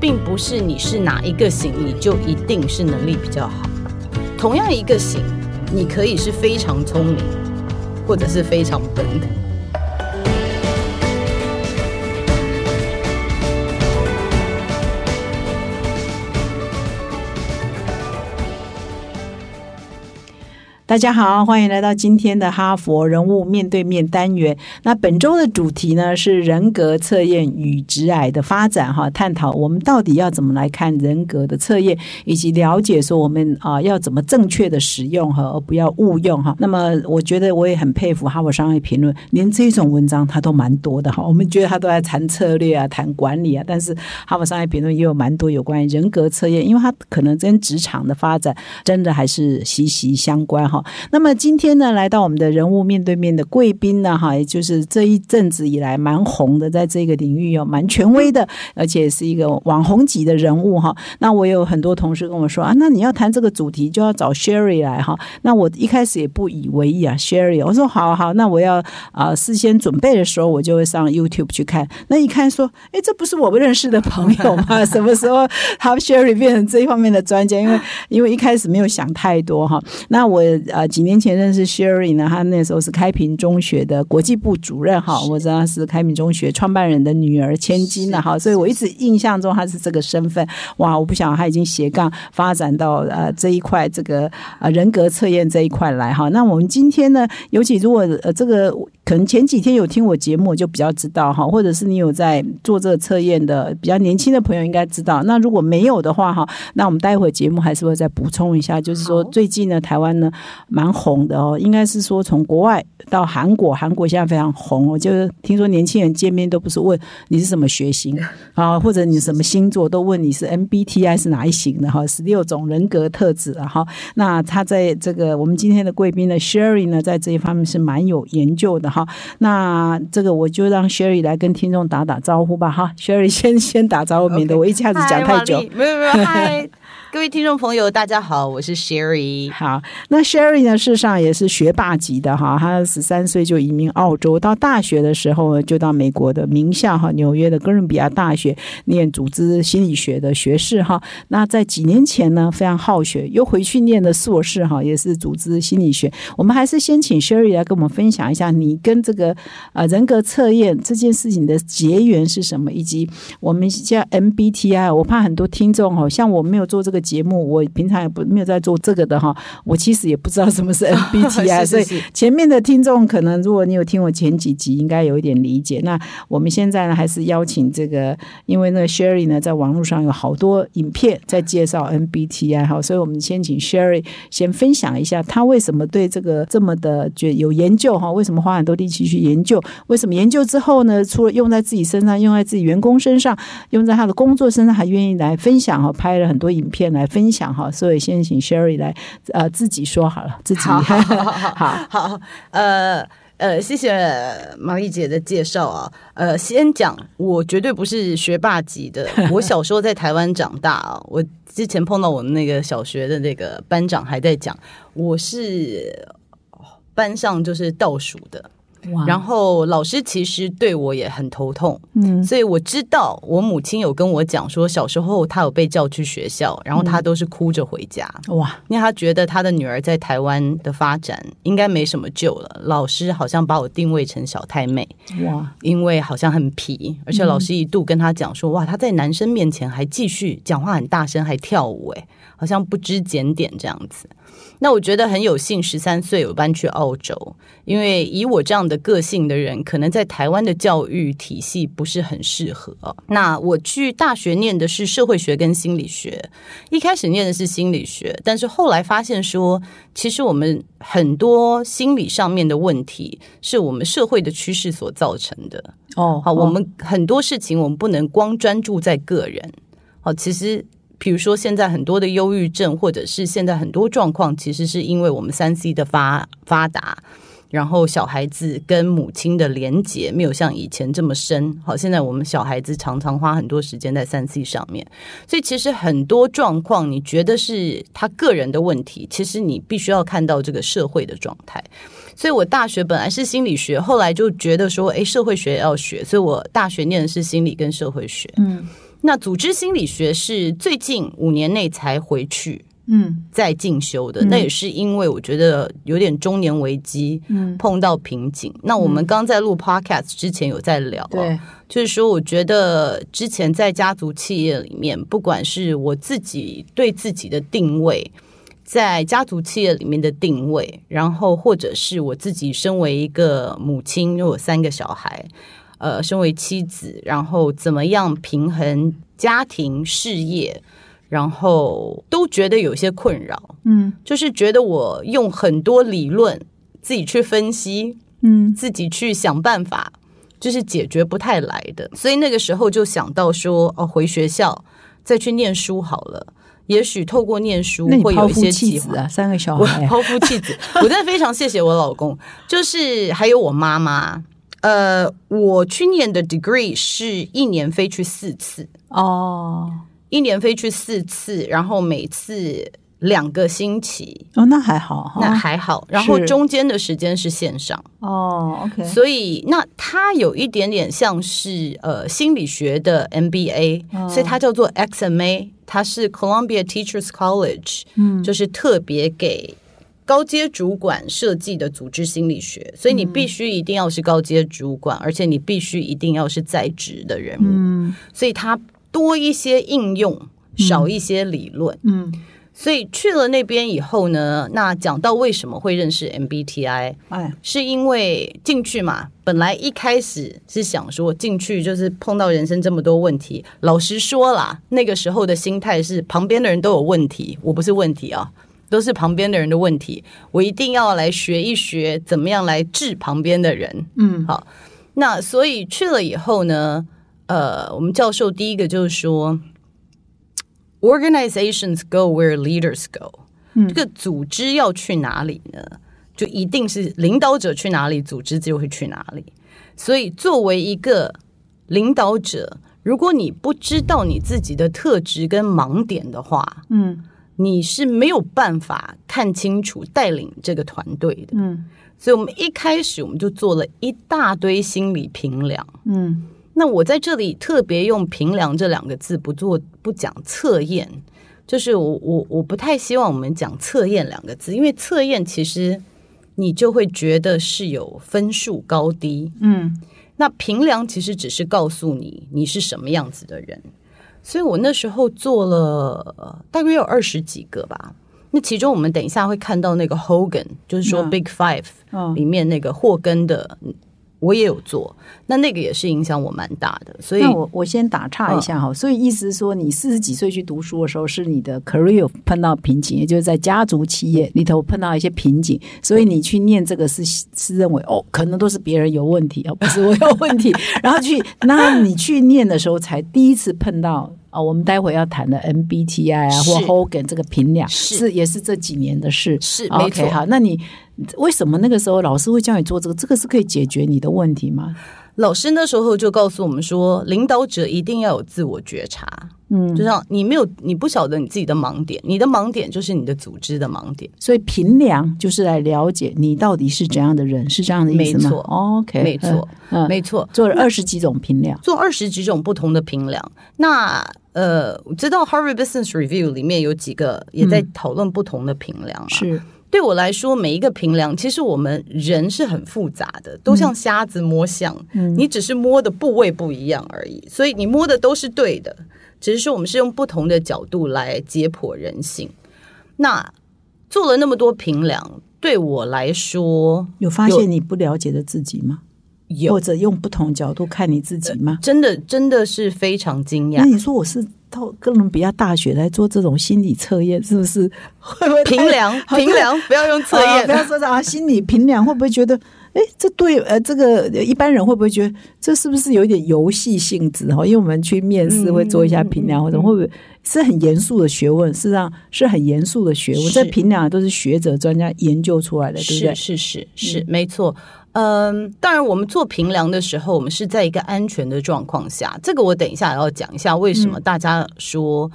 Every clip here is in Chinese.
并不是你是哪一个型，你就一定是能力比较好。同样一个型，你可以是非常聪明，或者是非常笨的大家好，欢迎来到今天的哈佛人物面对面单元。那本周的主题呢是人格测验与直癌的发展哈，探讨我们到底要怎么来看人格的测验，以及了解说我们啊要怎么正确的使用哈，而不要误用哈。那么我觉得我也很佩服哈佛商业评论，连这种文章它都蛮多的哈。我们觉得他都在谈策略啊，谈管理啊，但是哈佛商业评论也有蛮多有关于人格测验，因为它可能跟职场的发展真的还是息息相关哈。那么今天呢，来到我们的人物面对面的贵宾呢，哈，也就是这一阵子以来蛮红的，在这个领域有蛮权威的，而且是一个网红级的人物哈。那我有很多同事跟我说啊，那你要谈这个主题就要找 Sherry 来哈。那我一开始也不以为意啊，Sherry，我说好好，那我要啊事先准备的时候，我就会上 YouTube 去看。那一看说，哎，这不是我们认识的朋友吗？什么时候他 Sherry 变成这一方面的专家？因为因为一开始没有想太多哈。那我。呃，几年前认识 Sherry 呢，他那时候是开平中学的国际部主任哈，我知道是开平中学创办人的女儿千金了哈，所以我一直印象中他是这个身份。哇，我不想他已经斜杠发展到呃这一块这个呃人格测验这一块来哈。那我们今天呢，尤其如果呃这个。可能前几天有听我节目，就比较知道哈，或者是你有在做这个测验的比较年轻的朋友应该知道。那如果没有的话哈，那我们待会节目还是会再补充一下，就是说最近呢，台湾呢蛮红的哦，应该是说从国外到韩国，韩国现在非常红哦，就是听说年轻人见面都不是问你是什么血型 啊，或者你什么星座，都问你是 MBTI 是哪一型的哈，十六种人格特质啊哈。那他在这个我们今天的贵宾呢，Sherry 呢，在这一方面是蛮有研究的哈。那这个我就让 Sherry 来跟听众打打招呼吧。哈，Sherry 先先打招呼，免得我一下子讲太久。没有没有，嗨。各位听众朋友，大家好，我是 Sherry。好，那 Sherry 呢，事实上也是学霸级的哈。他十三岁就移民澳洲，到大学的时候就到美国的名校哈，纽约的哥伦比亚大学念组织心理学的学士哈。那在几年前呢，非常好学，又回去念的硕士哈，也是组织心理学。我们还是先请 Sherry 来跟我们分享一下，你跟这个呃人格测验这件事情的结缘是什么，以及我们叫 MBTI。我怕很多听众哦，像我没有做这个。节目我平常也不没有在做这个的哈，我其实也不知道什么是 MBTI，所以前面的听众可能如果你有听我前几集，应该有一点理解。那我们现在呢，还是邀请这个，因为那个 Sherry 呢，在网络上有好多影片在介绍 MBTI 哈，所以我们先请 Sherry 先分享一下他为什么对这个这么的觉有研究哈，为什么花很多力气去研究？为什么研究之后呢，除了用在自己身上，用在自己员工身上，用在他的工作身上，还愿意来分享哈，拍了很多影片。来分享哈，所以先请 Sherry 来呃自己说好了，自己。好好好 呃呃，谢谢玛丽姐的介绍啊，呃，先讲我绝对不是学霸级的，我小时候在台湾长大啊，我之前碰到我们那个小学的那个班长还在讲，我是班上就是倒数的。然后老师其实对我也很头痛，嗯，所以我知道我母亲有跟我讲说，小时候她有被叫去学校，然后她都是哭着回家，哇，因为她觉得她的女儿在台湾的发展应该没什么救了。老师好像把我定位成小太妹，哇，因为好像很皮，而且老师一度跟她讲说，哇，她在男生面前还继续讲话很大声，还跳舞，哎，好像不知检点这样子。那我觉得很有幸，十三岁有搬去澳洲，因为以我这样的个性的人，可能在台湾的教育体系不是很适合。那我去大学念的是社会学跟心理学，一开始念的是心理学，但是后来发现说，其实我们很多心理上面的问题，是我们社会的趋势所造成的。哦，好，我们很多事情我们不能光专注在个人。好，其实。比如说，现在很多的忧郁症，或者是现在很多状况，其实是因为我们三 C 的发发达，然后小孩子跟母亲的连结没有像以前这么深。好，现在我们小孩子常常花很多时间在三 C 上面，所以其实很多状况，你觉得是他个人的问题，其实你必须要看到这个社会的状态。所以我大学本来是心理学，后来就觉得说，哎，社会学要学，所以我大学念的是心理跟社会学。嗯。那组织心理学是最近五年内才回去嗯。在进修的，嗯。那也是因为我觉得有点中年危机，嗯，碰到瓶颈。那我们刚在录 podcast 之前有在聊、哦，对，就是说，我觉得之前在家族企业里面，不管是我自己对自己的定位，在家族企业里面的定位，然后或者是我自己身为一个母亲，因为我三个小孩，呃，身为妻子，然后怎么样平衡家庭事业，然后都觉得有些困扰，嗯就是觉得我用很多理论自己去分析，嗯自己去想办法，就是解决不太来的。所以那个时候就想到说，哦，回学校再去念书好了。也许透过念书会有一些计划。弃子啊，三个小我孩，抛夫弃子，我真的非常谢谢我老公，就是还有我妈妈。呃，我去年的 degree 是一年飞去四次，哦。一年飞去四次，然后每次两个星期，哦，那还好，那还好。然后中间的时间是线上。哦，OK，所以那它有一点点像是呃心理学的 MBA，、哦。所以它叫做 XMA，它是 Columbia Teachers College，嗯。就是特别给高阶主管设计的组织心理学，所以你必须一定要是高阶主管，而且你必须一定要是在职的人物，嗯所以它多一些应用，少一些理论。嗯，所以去了那边以后呢，那讲到为什么会认识 MBTI，哎，是因为进去嘛，本来一开始是想说进去就是碰到人生这么多问题。老实说啦，那个时候的心态是旁边的人都有问题，我不是问题啊，都是旁边的人的问题。我一定要来学一学怎么样来治旁边的人。嗯好，那所以去了以后呢，呃，我们教授第一个就是说，organizations go where leaders go。嗯这个组织要去哪里呢？就一定是领导者去哪里，组织就会去哪里。所以，作为一个领导者，如果你不知道你自己的特质跟盲点的话，嗯你是没有办法看清楚带领这个团队的。嗯所以，我们一开始我们就做了一大堆心理评量。嗯那我在这里特别用“评量”这两个字，不做不讲测验，就是我我我不太希望我们讲测验两个字，因为测验其实你就会觉得是有分数高低。嗯那评量其实只是告诉你你是什么样子的人，所以我那时候做了呃大约有二十几个吧。那其中我们等一下会看到那个 Hogan，就是说嗯 Big Five 哦里面那个霍根的，嗯我也有做，那那个也是影响我蛮大的。所以那我我先打岔一下哈，所以意思是说，你四十几岁去读书的时候，是你的 career 碰到瓶颈，也就是在家族企业里头碰到一些瓶颈，所以你去念这个是是认为哦，可能都是别人有问题，而不是我有问题，然后去，那你去念的时候才第一次碰到。哦，我们待会要谈的 MBTI 啊，是。或 Hogan 这个评量是也是这几年的事，是 OK，没错。好，那你为什么那个时候老师会叫你做这个？这个是可以解决你的问题吗？老师那时候就告诉我们说，领导者一定要有自我觉察，嗯。就，像你没有你不晓得你自己的盲点，你的盲点就是你的组织的盲点。所以评量就是来了解你到底是怎样的人，是这样的意思吗？没错？OK，没错，没错，做了二十几种评量，做二十几种不同的评量。那呃，我知道 Harvard Business Review 里面有几个也在讨论不同的评量啊。是。对我来说，每一个评量，其实我们人是很复杂的，都像瞎子摸象，嗯。你只是摸的部位不一样而已，所以你摸的都是对的，只是说我们是用不同的角度来解剖人性。那做了那么多评量，对我来说有发现你不了解的自己吗？有或者用不同角度看你自己吗？真的真的是非常惊讶。那你说我是到哥伦比亚大学来做这种心理测验，是不是？会不会太评量好评量，不要用测啊验，不要说啊，心理评量会不会觉得，哎，这对呃，这个一般人会不会觉得这是不是有一点游戏性质哈？因为我们去面试嗯会做一下评量，或者会不会是很严肃的学问？事实上是很严肃的学问，是这评量都是学者专家研究出来的，对不对？是是是是，没错。嗯，当然，我们做评量的时候，我们是在一个安全的状况下。这个我等一下也要讲一下，为什么大家说，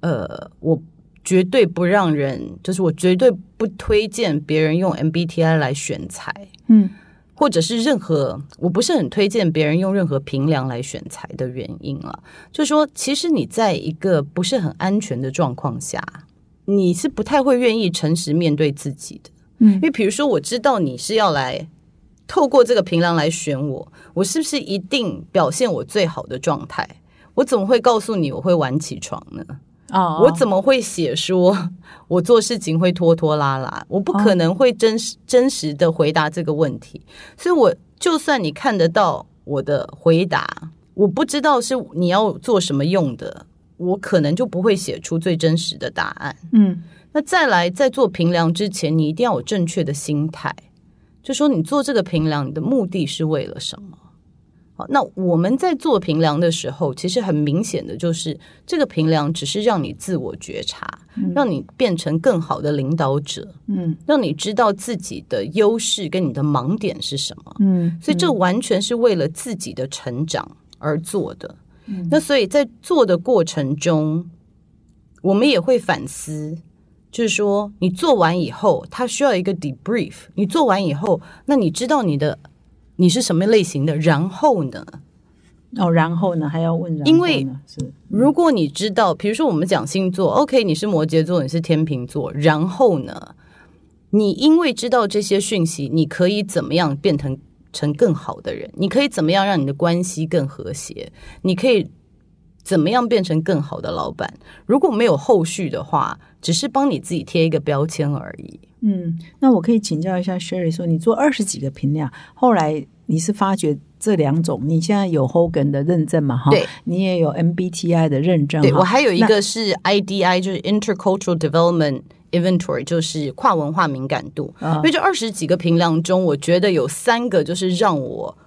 呃，我绝对不让人，就是我绝对不推荐别人用 MBTI 来选材。嗯或者是任何，我不是很推荐别人用任何评量来选材的原因啊。就是说，其实你在一个不是很安全的状况下，你是不太会愿意诚实面对自己的。嗯因为比如说，我知道你是要来透过这个评量来选我，我是不是一定表现我最好的状态？我怎么会告诉你我会晚起床呢？哦我怎么会写说 我做事情会拖拖拉拉？我不可能会真实、真实的回答这个问题，所以我就算你看得到我的回答，我不知道是你要做什么用的，我可能就不会写出最真实的答案。嗯那再来，在做评量之前，你一定要有正确的心态，就说你做这个评量，你的目的是为了什么？好，那我们在做评量的时候，其实很明显的就是，这个评量只是让你自我觉察，让你变成更好的领导者，嗯让你知道自己的优势跟你的盲点是什么。嗯，所以这完全是为了自己的成长而做的。嗯那所以在做的过程中，我们也会反思，就是说你做完以后，它需要一个 debrief。你做完以后，那你知道你的你是什么类型的，然后呢？哦，然后呢还要问然后呢，因为是如果你知道，比如说我们讲星座，OK，你是摩羯座，你是天秤座，然后呢，你因为知道这些讯息，你可以怎么样变成成更好的人？你可以怎么样让你的关系更和谐？你可以怎么样变成更好的老板？如果没有后续的话，只是帮你自己贴一个标签而已。嗯，那我可以请教一下 Sherry 说，你做二十几个评量，后来你是发觉这两种，你现在有 Hogan 的认证嘛？哈，对，你也有 MBTI 的认证，对我还有一个是 IDI，就是 Intercultural Development Inventory，就是跨文化敏感度。啊因为这二十几个评量中，我觉得有三个就是让我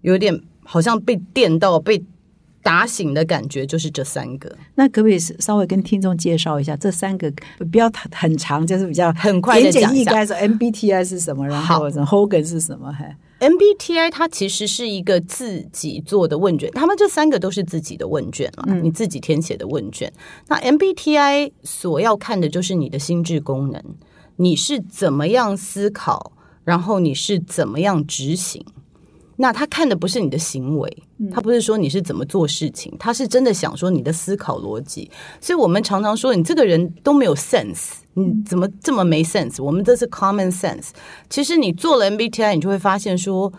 有点好像被电到、被打醒的感觉，就是这三个。那可不可以稍微跟听众介绍一下这三个？不要很长，就是比较很快地言简讲一下 MBTI 是什么，然后 Hogan 是什么？还 MBTI 它其实是一个自己做的问卷，他们这三个都是自己的问卷啦，你自己填写的问卷。那 MBTI 所要看的就是你的心智功能，你是怎么样思考，然后你是怎么样执行。那他看的不是你的行为，他不是说你是怎么做事情，他是真的想说你的思考逻辑。所以我们常常说你这个人都没有 sense，你怎么这么没 sense？我们这是 common sense。其实你做了 MBTI，你就会发现说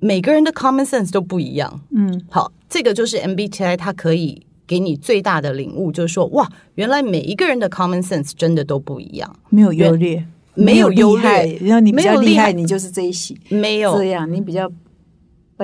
每个人的 common sense 都不一样。嗯，好，这个就是 MBTI 它可以给你最大的领悟，就是说哇，原来每一个人的 common sense 真的都不一样，没有优劣，没有优劣，然后你比较厉害你就是这一系。没有这样，你比较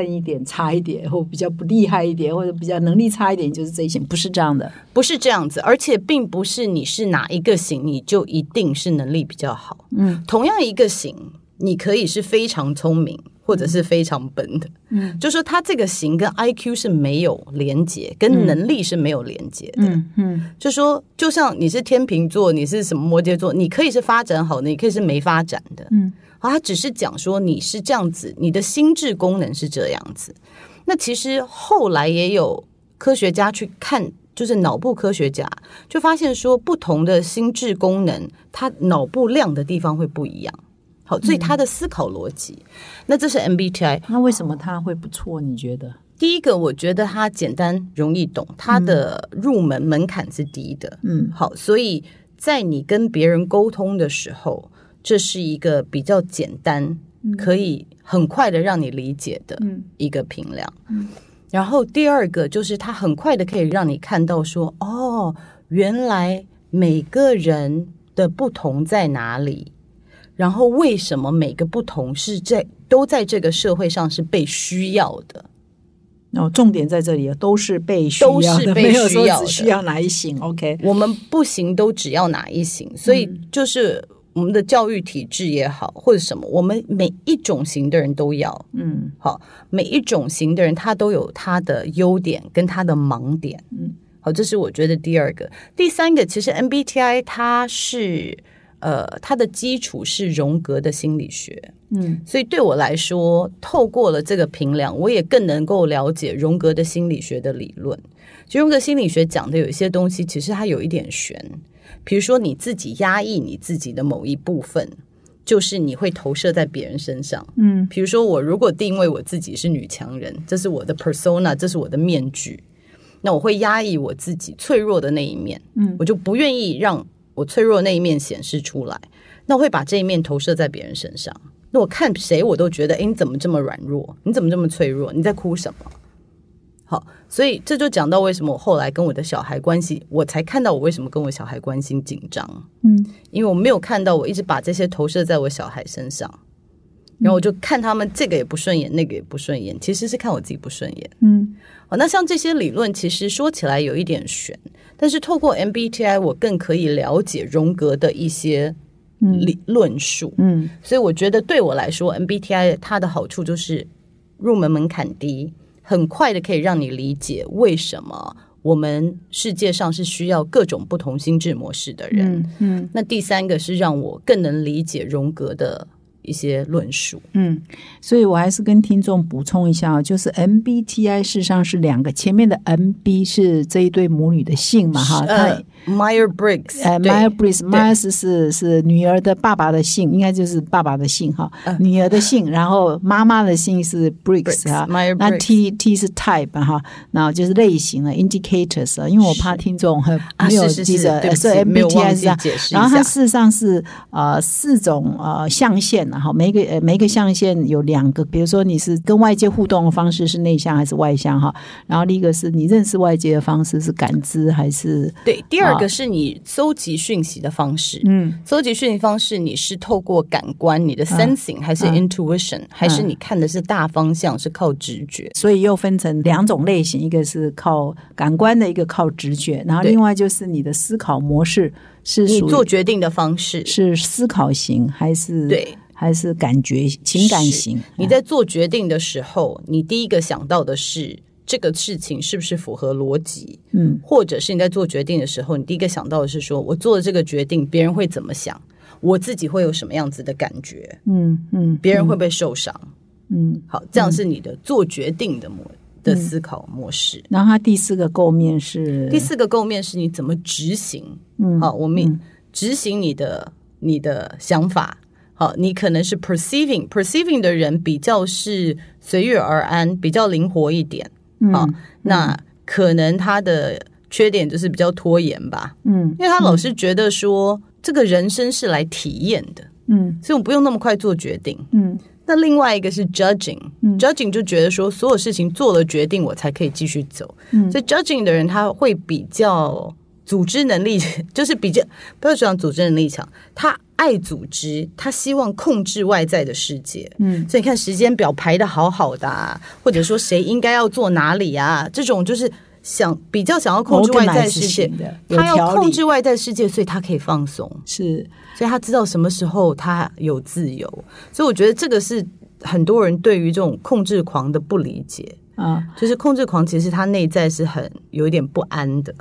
笨一点、差一点，或比较不厉害一点，或者比较能力差一点，就是这一型，不是这样的。不是这样子，而且并不是你是哪一个型，你就一定是能力比较好。嗯，同样一个型，你可以是非常聪明，或者是非常笨的。嗯，就说他这个型跟 IQ 是没有连接，跟能力是没有连接的。嗯嗯就说，就像你是天秤座，你是什么摩羯座，你可以是发展好的，你可以是没发展的。嗯，好，他只是讲说你是这样子，你的心智功能是这样子。那其实后来也有科学家去看，就是脑部科学家就发现说，不同的心智功能，它脑部亮的地方会不一样。好，所以他的思考逻辑，那这是 MBTI。那为什么他会不错？你觉得？第一个，我觉得它简单容易懂，它的入门门槛是低的。嗯好，所以在你跟别人沟通的时候，这是一个比较简单，可以很快的让你理解的嗯。一个评量。然后第二个就是它很快的可以让你看到说，哦，原来每个人的不同在哪里，然后为什么每个不同是在都在这个社会上是被需要的。哦，重点在这里，都是被需要的，是被 没有说需要只需要哪一型。OK，我们不行都只要哪一型，所以嗯。就是我们的教育体制也好，或者什么，我们每一种型的人都要。嗯。好，每一种型的人他都有他的优点跟他的盲点，嗯，好，这是我觉得第二个，第三个，其实 MBTI 它是呃它的基础是荣格的心理学，嗯。所以对我来说，透过了这个评量，我也更能够了解荣格的心理学的理论。其实荣格心理学讲的有一些东西，其实它有一点悬。比如说，你自己压抑你自己的某一部分，就是你会投射在别人身上。嗯比如说，我如果定位我自己是女强人，这是我的 persona，这是我的面具，那我会压抑我自己脆弱的那一面，嗯我就不愿意让我脆弱的那一面显示出来。那我会把这一面投射在别人身上。那我看谁我都觉得，哎，你怎么这么软弱？你怎么这么脆弱？你在哭什么？好，所以这就讲到为什么我后来跟我的小孩关系，我才看到我为什么跟我小孩关系紧张。嗯因为我没有看到我一直把这些投射在我小孩身上，然后我就看他们这个也不顺眼，那个也不顺眼，其实是看我自己不顺眼。嗯哦，那像这些理论，其实说起来有一点悬，但是透过 MBTI，我更可以了解荣格的一些理论述。嗯所以我觉得对我来说，MBTI 它的好处就是入门门槛低，很快的可以让你理解为什么我们世界上是需要各种不同心智模式的人。嗯嗯那第三个是让我更能理解荣格的一些论述。嗯，所以我还是跟听众补充一下啊，就是 MBTI 事实上是两个，前面的 MB 是这一对母女的姓嘛哈，它呃，Meyer Briggs，呃对 m y r b r i s m y r s 是是女儿的爸爸的姓，应该就是爸爸的姓哈，女儿的姓，然后妈妈的姓是 Briggs 哈 Meyer 那 T T 是 type 哈，然后就是类型的 indicators 啊，因为我怕听众没有是是记得，是 MBTI 记是这样解释一然后它事实上是呃四种呃象限然后每一个呃每一个象限有两个，比如说你是跟外界互动的方式是内向还是外向哈，然后另一个是你认识外界的方式是感知还是对，第二啊个是你搜集讯息的方式。嗯搜集讯息方式，你是透过感官，你的 sensing，、还是嗯 intuition，、还是你看的是大方向，是靠直觉？所以又分成两种类型，一个是靠感官的，一个靠直觉，然后另外就是你的思考模式是你做决定的方式，是思考型还是对还是感觉情感型？你在做决定的时候，你第一个想到的是这个事情是不是符合逻辑，嗯或者是你在做决定的时候，你第一个想到的是说我做的这个决定，别人会怎么想，我自己会有什么样子的感觉，嗯嗯别人会不会受伤？嗯。好，这样是你的做决定的模的思考模式。然后它第四个构面是第四个构面是你怎么执行。嗯好，我们执行你的你的想法。好，你可能是 perceiving perceiving 的人比较是随遇而安，比较灵活一点。好，那可能他的缺点就是比较拖延吧，嗯因为他老是觉得说这个人生是来体验的，嗯。所以我们不用那么快做决定。嗯。那另外一个是 judging，judging、就觉得说所有事情做了决定，我才可以继续走。嗯。所以 judging 的人他会比较组织能力，就是比较不要讲组织能力强，他爱组织，他希望控制外在的世界。嗯。所以你看时间表排的好好的、啊，或者说谁应该要做哪里啊，这种就是想比较想要控制外在世界的，他要控制外在世界，所以他可以放松。是。所以他知道什么时候他有自由，所以我觉得这个是很多人对于这种控制狂的不理解，啊。就是控制狂其实他内在是很有一点不安的，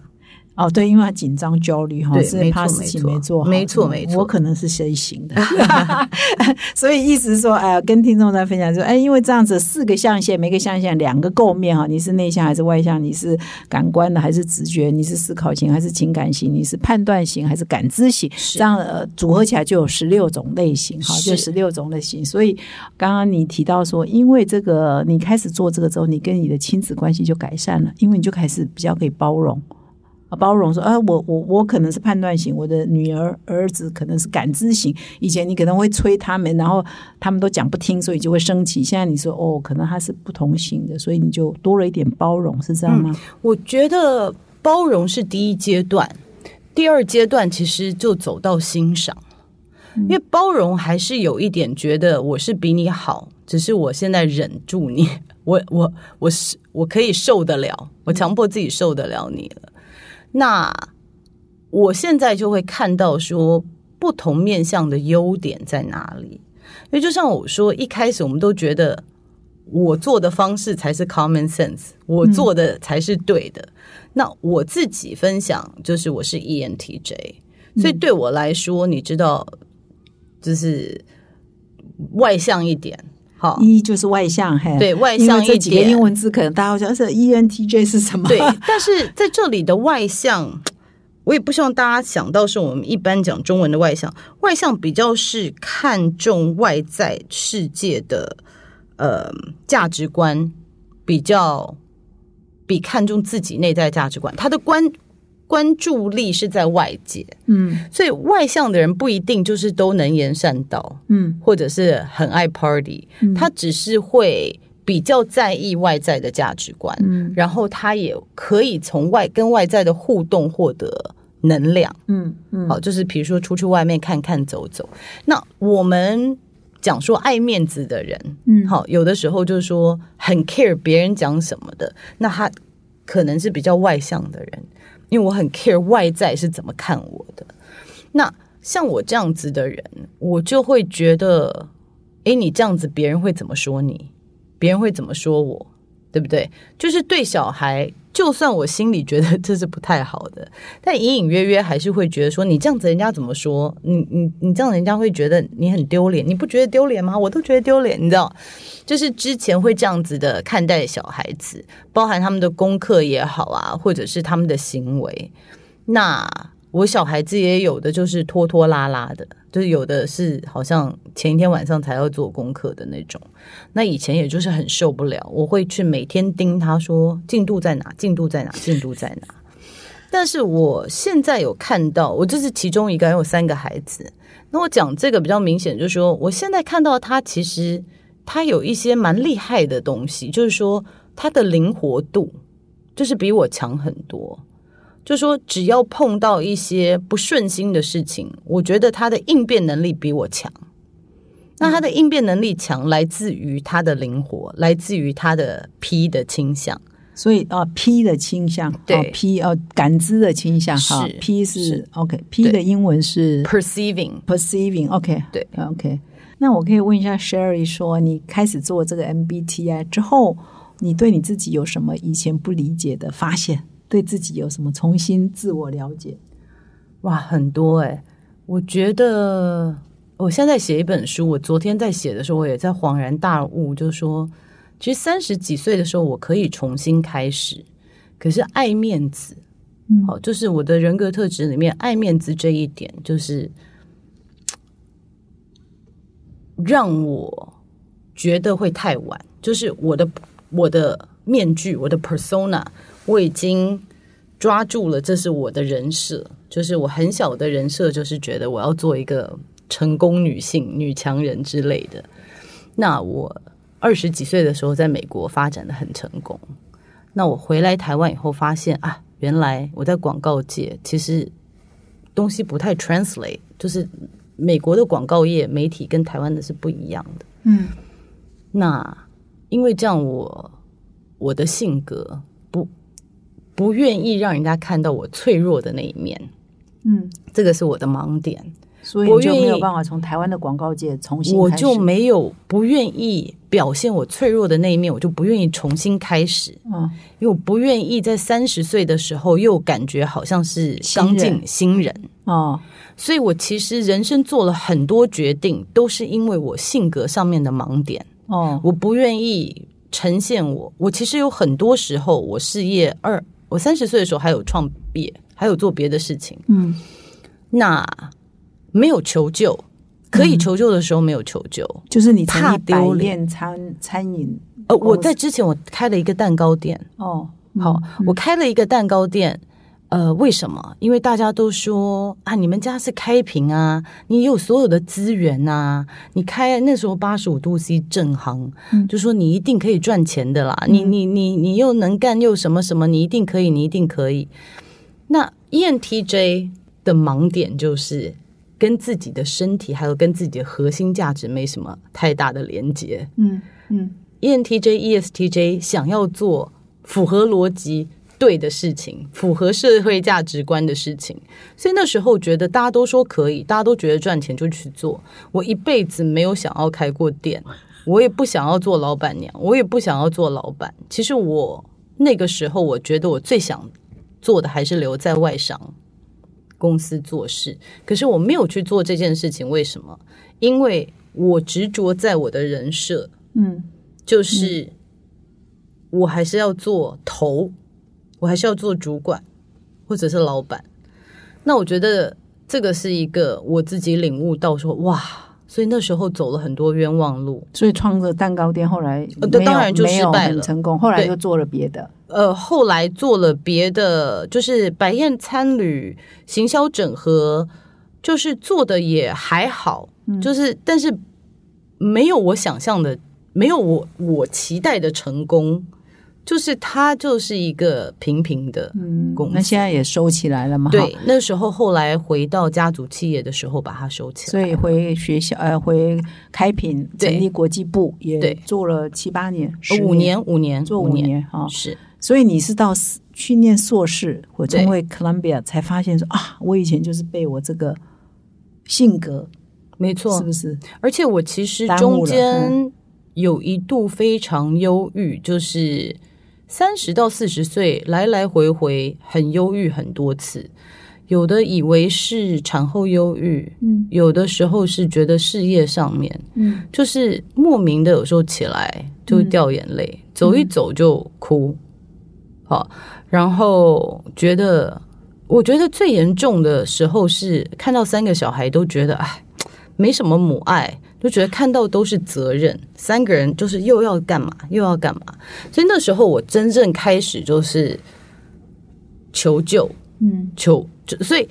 哦对，因为他紧张焦虑哈，对是怕事情没做好，没错嗯没错我可能是 C 型的 所以意思是说，哎，跟听众在分享说，哎，因为这样子四个象限，每个象限两个构面哈，你是内向还是外向？你是感官的还是直觉？你是思考型还是情感型？你是判断型还是感知型？这样呃组合起来就有十六种类型哈，就十六种类型。所以刚刚你提到说，因为这个你开始做这个之后，你跟你的亲子关系就改善了，因为你就开始比较可以包容。啊，包容说啊，我我我可能是判断型，我的女儿儿子可能是感知型。以前你可能会催他们，然后他们都讲不听，所以就会生气。现在你说哦，可能他是不同型的，所以你就多了一点包容，是这样吗？我觉得包容是第一阶段，第二阶段其实就走到欣赏，因为包容还是有一点觉得我是比你好，只是我现在忍住你，我我我是我可以受得了，我强迫自己受得了你了。那我现在就会看到说不同面向的优点在哪里，因为就像我说，一开始我们都觉得我做的方式才是 common sense，我做的才是对的。那我自己分享就是我是 E ENTJ，所以对我来说，你知道，就是外向一点，好，一就是外向，嘿，对外向一为这几个点英文字可能大家会想是 ENTJ 是什么？对，但是在这里的外向，我也不希望大家想到是我们一般讲中文的外向，外向比较是看重外在世界的呃价值观，比较比看重自己内在价值观，他的关关注力是在外界，嗯。所以外向的人不一定就是都能言善道，嗯。或者是很爱 party，嗯。他只是会比较在意外在的价值观，嗯。然后他也可以从外跟外在的互动获得能量。嗯嗯，好，就是比如说出去外面看看走走。那我们讲说爱面子的人，嗯。好，有的时候就是说很 care 别人讲什么的，那他可能是比较外向的人，因为我很 care 外在是怎么看我的。那像我这样子的人，我就会觉得，诶，你这样子别人会怎么说你？别人会怎么说我？对不对？就是对小孩，就算我心里觉得这是不太好的，但隐隐约约还是会觉得说，你这样子人家怎么说？你你你这样人家会觉得你很丢脸，你不觉得丢脸吗？我都觉得丢脸，你知道？就是之前会这样子的看待小孩子，包含他们的功课也好啊，或者是他们的行为。那我小孩子也有的就是拖拖拉拉的，就是有的是好像前一天晚上才要做功课的那种。那以前也就是很受不了，我会去每天盯他说进度在哪，进度在哪，进度在哪。但是我现在有看到，我这是其中一个，人有三个孩子。那我讲这个比较明显，就是说，我现在看到他其实他有一些蛮厉害的东西，就是说他的灵活度就是比我强很多。就说只要碰到一些不顺心的事情，我觉得他的应变能力比我强。那他的应变能力强，来自于他的灵活，来自于他的 P 的倾向。所以啊，P 的倾向，对哦，P 哦，感知的倾向，哈是，P 是是 OK，P 对的英文是 perceiving perceiving，OK，对，OK。那我可以问一下 Sherry 说，你开始做这个 MBTI 之后，你对你自己有什么以前不理解的发现？对自己有什么重新自我了解？哇，很多哎、我觉得我现在写一本书，我昨天在写的时候，我也在恍然大悟，就是说，其实三十几岁的时候，我可以重新开始，可是爱面子，嗯好，就是我的人格特质里面爱面子这一点，就是让我觉得会太晚，就是我的我的面具，我的 persona，我已经抓住了，这是我的人设，就是我很小的人设，就是觉得我要做一个成功女性、女强人之类的。那我二十几岁的时候在美国发展的很成功，那我回来台湾以后发现啊，原来我在广告界其实东西不太 translate，就是美国的广告业媒体跟台湾的是不一样的。嗯那因为这样我，我的性格不不愿意让人家看到我脆弱的那一面，嗯，这个是我的盲点。所以我就没有办法从台湾的广告界重新我就没有不愿意表现我脆弱的那一面，我就不愿意重新开始，嗯。因为我不愿意在三十岁的时候又感觉好像是刚进新人。新人。哦所以我其实人生做了很多决定，都是因为我性格上面的盲点。哦我不愿意呈现我，我其实有很多时候，我事业二，我三十岁的时候还有创业，还有做别的事情，嗯那没有求救，可以求救的时候没有求救。就是你怕丢脸餐餐饮呃，我在之前我开了一个蛋糕店，哦好，我开了一个蛋糕店。呃，为什么？因为大家都说啊，你们家是开平啊，你有所有的资源啊，你开那时候八十五度 C 正行，就说你一定可以赚钱的啦。你你你你又能干又什么什么，你一定可以，你一定可以。那 E ENTJ 的盲点就是跟自己的身体还有跟自己的核心价值没什么太大的连接。嗯嗯 E ENTJ、ESTJ 想要做符合逻辑对的事情，符合社会价值观的事情，所以那时候觉得大家都说可以，大家都觉得赚钱就去做。我一辈子没有想要开过店，我也不想要做老板娘，我也不想要做老板。其实我那个时候，我觉得我最想做的还是留在外商公司做事，可是我没有去做这件事情，为什么？因为我执着在我的人设，嗯就是我还是要做头，我还是要做主管或者是老板。那我觉得这个是一个我自己领悟到说，哇，所以那时候走了很多冤枉路。所以创着蛋糕店后来当然就失败了成功，后来又做了别的。呃，后来做了别的，就是白燕餐旅、行销整合，就是做的也还好，就是但是没有我想象的，没有我我期待的成功，就是它就是一个平平的嗯公，司那现在也收起来了嘛？对，那时候后来回到家族企业的时候，把它收起来。所以回学校呃回开平成立国际部也做了七八年，五年，五年，做五年，年哈。是所以你是到去念硕士或对中卫 Columbia 才发现说啊，我以前就是被我这个性格没错，是不是？而且我其实中间有一度非常忧郁，就是三十到四十岁来来回回很忧郁很多次。有的以为是产后忧郁，嗯有的时候是觉得事业上面，嗯就是莫名的有时候起来就会掉眼泪，走一走就哭，好，然后觉得，我觉得最严重的时候是看到三个小孩都觉得哎，没什么母爱，就觉得看到都是责任，三个人就是又要干嘛又要干嘛，所以那时候我真正开始就是求救，嗯。求，就所以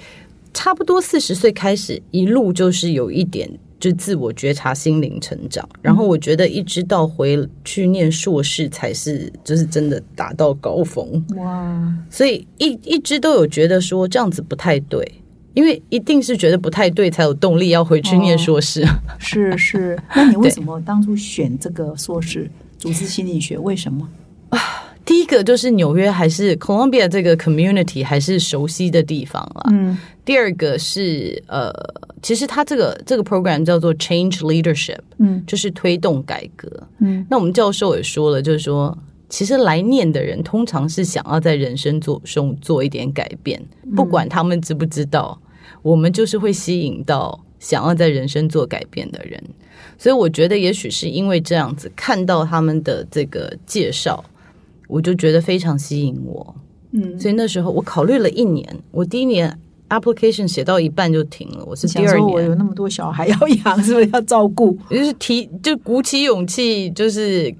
差不多四十岁开始，一路就是有一点就自我觉察、心灵成长。然后我觉得一直到回去念硕士，才是就是真的达到高峰。哇，所以一一直都有觉得说这样子不太对，因为一定是觉得不太对，才有动力要回去念硕士。是是，那你为什么当初选这个硕士 组织心理学？为什么？啊第一个就是纽约还是 Columbia 这个 community 还是熟悉的地方啦。嗯第二个是呃，其实它这个这个 program 叫做 Change Leadership，嗯就是推动改革。嗯那我们教授也说了，就是说，其实来念的人通常是想要在人生做中做一点改变，不管他们知不知道，我们就是会吸引到想要在人生做改变的人。所以我觉得，也许是因为这样子，看到他们的这个介绍，我就觉得非常吸引我。嗯，所以那时候我考虑了一年，我第一年 application 写到一半就停了，我是第二想说我有，那么多小孩要养，是不是要照顾？就是提就鼓起勇气，就是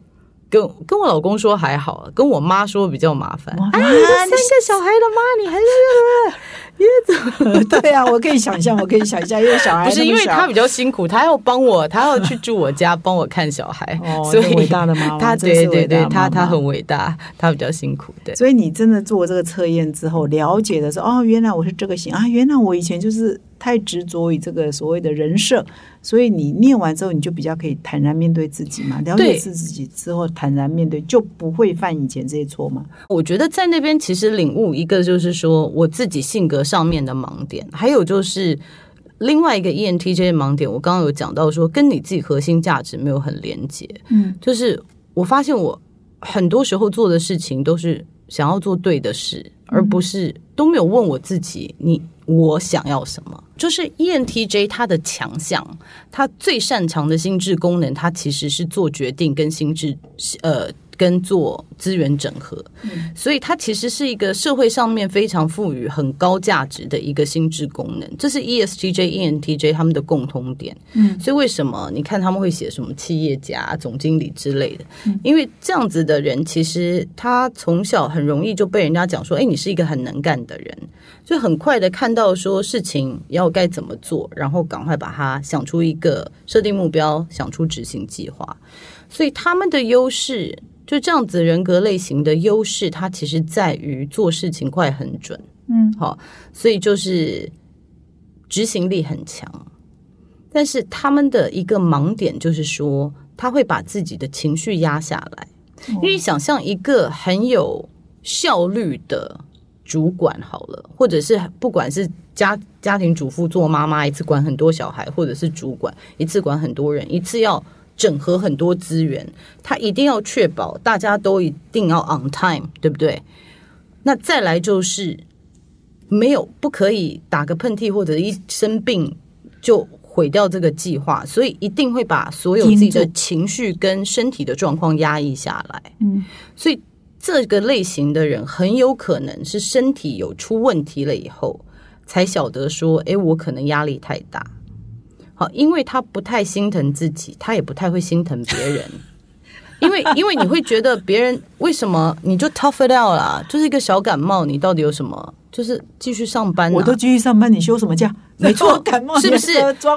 跟跟我老公说还好，跟我妈说比较麻烦。啊哎，你三个小孩的妈，你还 对啊，我可以想象，我可以想象，因为小孩不是因为他比较辛苦，他要帮我，他要去住我家帮我看小孩，哦所以伟大的妈妈她真是对对对，伟大的妈妈她她很伟大，他比较辛苦，对。所以你真的做这个测验之后，了解的是哦，原来我是这个型啊，原来我以前就是太执着于这个所谓的人设，所以你念完之后，你就比较可以坦然面对自己嘛，了解对自己之后坦然面对，就不会犯以前这些错嘛。我觉得在那边其实领悟一个就是说我自己性格上面的盲点，还有就是另外一个 E ENTJ 的盲点，我刚刚有讲到说跟你自己核心价值没有很连接，嗯。就是我发现我很多时候做的事情都是想要做对的事，而不是都没有问我自己你我想要什么。就是 E ENTJ 他的强项，他最擅长的心智功能，他其实是做决定跟心智呃跟做资源整合，所以它其实是一个社会上面非常赋予很高价值的一个心智功能，这是 E ESTJ、ENTJ 他们的共通点。嗯，所以为什么你看他们会写什么企业家、总经理之类的？因为这样子的人，其实他从小很容易就被人家讲说：“哎，你是一个很能干的人。”就很快的看到说事情要该怎么做，然后赶快把它想出一个设定目标，想出执行计划。所以他们的优势，就这样子人格类型的优势，它其实在于做事情快很准。嗯，好，所以就是执行力很强。但是他们的一个盲点就是说，他会把自己的情绪压下来。因为想象一个很有效率的主管好了，或者是不管是家家庭主妇做妈妈，一次管很多小孩，或者是主管一次管很多人，一次要整合很多资源，他一定要确保大家都一定要 on time，对不对？那再来就是没有不可以打个喷嚏或者一生病就毁掉这个计划，所以一定会把所有自己的情绪跟身体的状况压抑下来。嗯，所以这个类型的人很有可能是身体有出问题了以后，才晓得说，诶，我可能压力太大。好，因为他不太心疼自己，他也不太会心疼别人。因为因为你会觉得别人为什么你就 tough it out 啦，就是一个小感冒，你到底有什么？就是继续上班、啊，我都继续上班，你休什么假？没错，感冒是不是？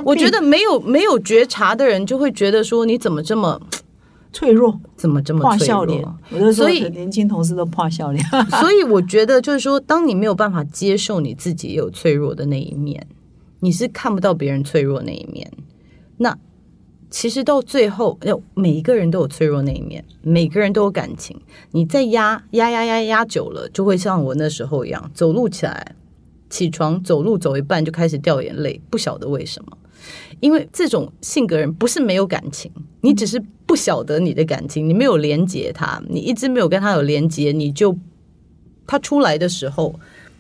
我觉得没有没有觉察的人，就会觉得说你怎么这么脆弱，怎么这么脆画笑脸所以年轻同事都怕笑脸。所以我觉得就是说，当你没有办法接受你自己也有脆弱的那一面，你是看不到别人脆弱那一面。那其实到最后，呃每一个人都有脆弱那一面，每个人都有感情。你再压压压压压久了，就会像我那时候一样，走路起来，起床走路走一半就开始掉眼泪，不晓得为什么。因为这种性格人不是没有感情，你只是不晓得你的感情，你没有连接他，你一直没有跟他有连接，你就他出来的时候，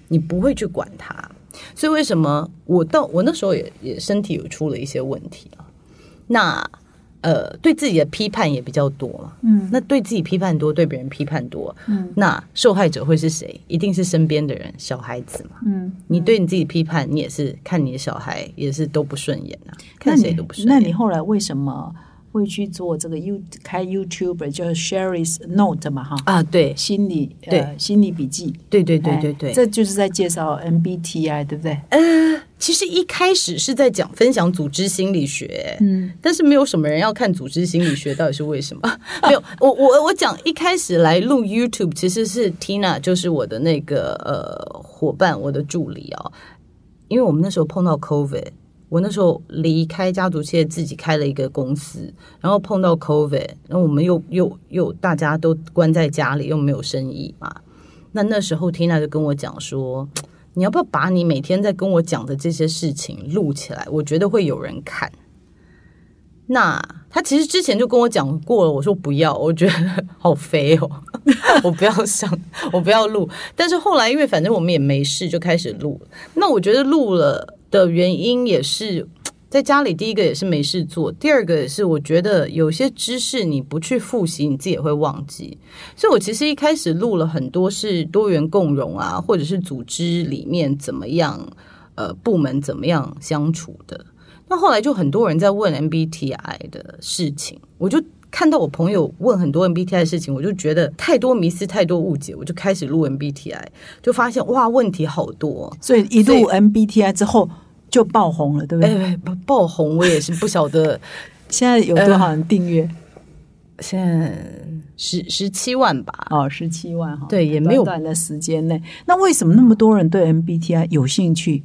你不会去管他。所以为什么我到我那时候也也身体有出了一些问题啊？那呃，对自己的批判也比较多嘛。嗯那对自己批判多，对别人批判多，嗯那受害者会是谁？一定是身边的人，小孩子嘛。嗯，你对你自己批判，你也是看你的小孩也是都不顺眼啊，那看谁都不顺眼。那你后来为什么会去做这个 You 开 YouTuber，就是 Sherry's Note 嘛哈？啊，对心理呃对心理笔记，对对对哎对对，这就是在介绍 MBTI，对不对？其实一开始是在讲分享组织心理学，嗯但是没有什么人要看组织心理学，到底是为什么？没有，我我我讲一开始来录 YouTube，其实是 Tina，就是我的那个呃伙伴，我的助理啊、因为我们那时候碰到 COVID，我那时候离开家族企业，自己开了一个公司，然后碰到 COVID，然后我们又又又大家都关在家里，又没有生意嘛。那那时候 Tina 就跟我讲说，你要不要把你每天在跟我讲的这些事情录起来？我觉得会有人看。那他其实之前就跟我讲过了，我说不要，我觉得好肥哦，我不要想，我不要录。但是后来因为反正我们也没事，就开始录。那我觉得录了的原因也是在家里，第一个也是没事做，第二个也是我觉得有些知识你不去复习，你自己也会忘记。所以我其实一开始录了很多是多元共融啊，或者是组织里面怎么样，呃，部门怎么样相处的。那后来就很多人在问 MBTI 的事情，我就看到我朋友问很多 MBTI 的事情，我就觉得太多迷思、太多误解，我就开始录 MBTI，就发现哇，问题好多。所以一录 MBTI 之后就爆红了，对不对？哎，爆爆红，我也是不晓得，现在有多少人订阅？现在十十七万吧。哦，十七万哈。对也没有短短的时间内，那为什么那么多人对 MBTI 有兴趣？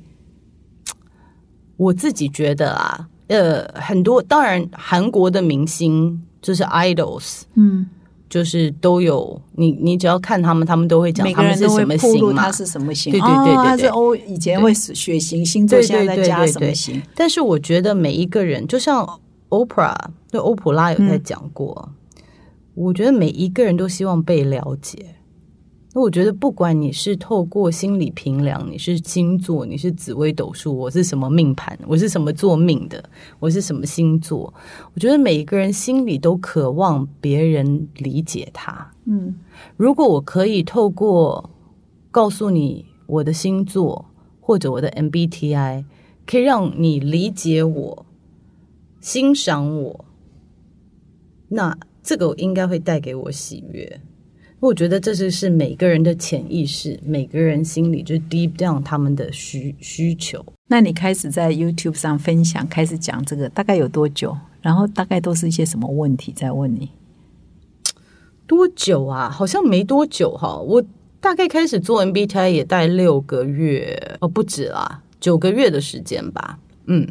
我自己觉得啊，呃，很多当然韩国的明星就是 idols，嗯，就是都有你，你只要看他们，他们都会讲每他们是什么星嘛他。是什么星。对对对对哦他对是欧，以前会血型星座，对对现在在加对对对什么型？但是我觉得每一个人，就像 Oprah 对欧普拉有在讲过，我觉得每一个人都希望被了解。那我觉得，不管你是透过心理评量，你是星座，你是紫微斗数，我是什么命盘，我是什么做命的，我是什么星座，我觉得每一个人心里都渴望别人理解他。嗯如果我可以透过告诉你我的星座或者我的 MBTI，可以让你理解我、欣赏我，那这个应该会带给我喜悦。我觉得这就是每个人的潜意识，每个人心里就是 deep down 他们的需需求。那你开始在 YouTube 上分享，开始讲这个，大概有多久？然后大概都是一些什么问题在问你？多久啊？好像没多久哈。我大概开始做 MBTI 也待六个月，哦，不止啦，九个月的时间吧。嗯，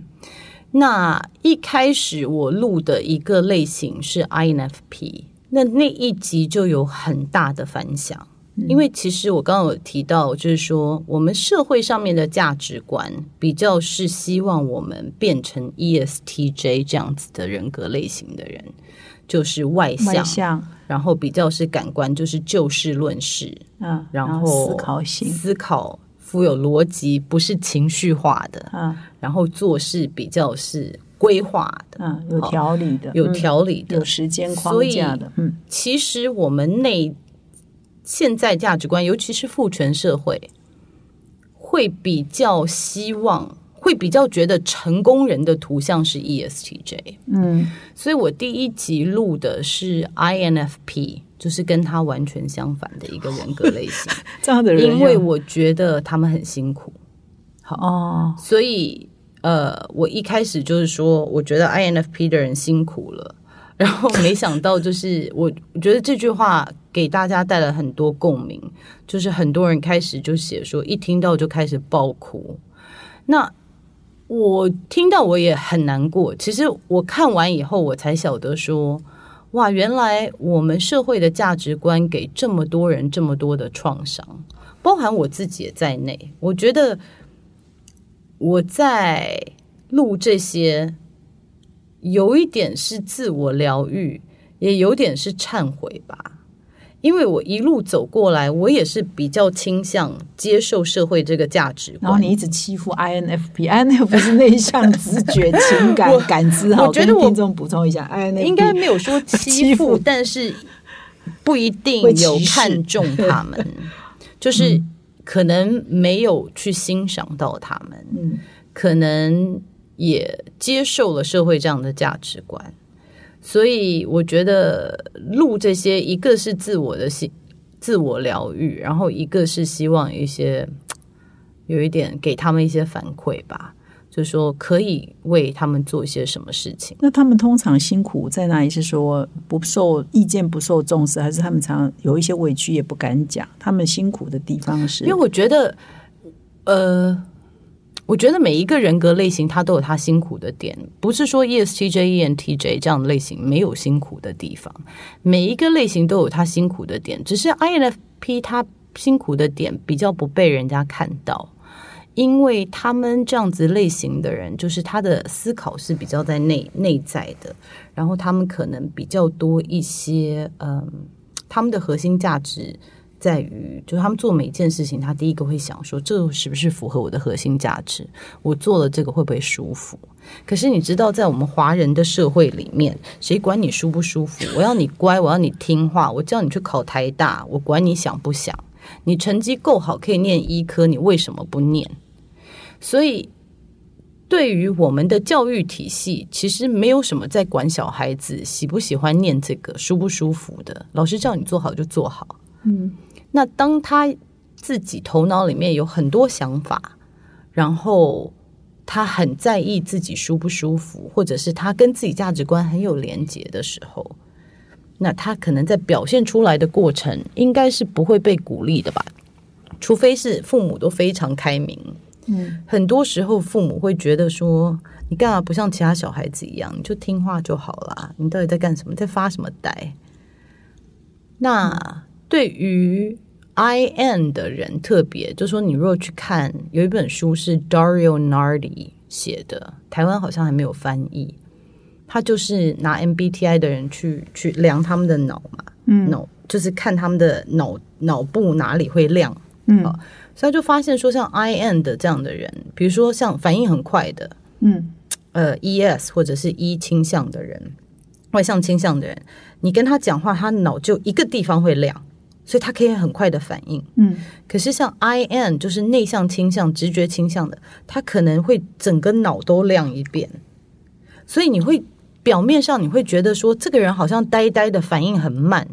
那一开始我录的一个类型是 INFP，那那一集就有很大的反响。因为其实我刚刚有提到，就是说我们社会上面的价值观比较是希望我们变成 E ESTJ 这样子的人格类型的人，就是外向，外向，然后比较是感官，就是就事论事，嗯，然后后思考型，思考富有逻辑，不是情绪化的，嗯然后做事比较是规划的，嗯，有条理的，有嗯条理的。有时间框架的，嗯其实我们内现在价值观，尤其是父权社会，会比较希望，会比较觉得成功人的图像是 ESTJ。嗯所以我第一集录的是 INFP，就是跟他完全相反的一个人格类型，这样的人，因为我觉得他们很辛苦。好哦，所以呃，我一开始就是说，我觉得 INFP 的人辛苦了，然后没想到就是我，我觉得这句话给大家带来很多共鸣，就是很多人开始就写说，一听到就开始爆哭。那我听到我也很难过。其实我看完以后，我才晓得说，哇，原来我们社会的价值观给这么多人这么多的创伤，包含我自己也在内。我觉得我在录这些，有一点是自我疗愈，也有点是忏悔吧。因为我一路走过来，我也是比较倾向接受社会这个价值观。然后你一直欺负 INFP，INFP 是内向、直觉、情感、感知好。我觉得我听众补充一下，INFP 应该没有说欺 欺负负，但是不一定有看重他们，就是可能没有去欣赏到他们，嗯可能也接受了社会这样的价值观，所以我觉得录这些，一个是自我的心自我疗愈，然后一个是希望有一些有一点给他们一些反馈吧。就是说，可以为他们做一些什么事情。那他们通常辛苦在哪里？是说不受意见不受重视，还是他们常有一些委屈也不敢讲？他们辛苦的地方是因为我觉得，呃，我觉得每一个人格类型，他都有他辛苦的点，不是说 E ESTJ、ENTJ 这样的类型没有辛苦的地方，每一个类型都有他辛苦的点，只是 INFP 他辛苦的点比较不被人家看到。因为他们这样子类型的人，就是他的思考是比较在内内在的，然后他们可能比较多一些，嗯，他们的核心价值在于，就是他们做每一件事情，他第一个会想说，这是不是符合我的核心价值？我做了这个会不会舒服？可是你知道，在我们华人的社会里面，谁管你舒不舒服？我要你乖，我要你听话，我叫你去考台大，我管你想不想。你成绩够好，可以念医科，你为什么不念？所以，对于我们的教育体系，其实没有什么在管小孩子喜不喜欢念这个、舒不舒服的。老师叫你做好就做好。嗯，那当他自己头脑里面有很多想法，然后他很在意自己舒不舒服，或者是他跟自己价值观很有连结的时候，那他可能在表现出来的过程，应该是不会被鼓励的吧？除非是父母都非常开明。嗯，很多时候父母会觉得说，你干嘛不像其他小孩子一样，你就听话就好啦。你到底在干什么？在发什么呆？那对于 I N 的人特别，就说你如果去看有一本书是 Dario Nardi 写的，台湾好像还没有翻译。他就是拿 MBTI 的人去去量他们的脑嘛，嗯脑就是看他们的脑脑部哪里会亮，嗯好所以就发现说，像 I N 的这样的人，比如说像反应很快的，嗯呃 E S 或者是 E 倾向的人，外向倾向的人，你跟他讲话，他脑就一个地方会亮，所以他可以很快的反应。嗯可是像 I N 就是内向倾向、直觉倾向的，他可能会整个脑都亮一遍，所以你会表面上你会觉得说这个人好像呆呆的，反应很慢，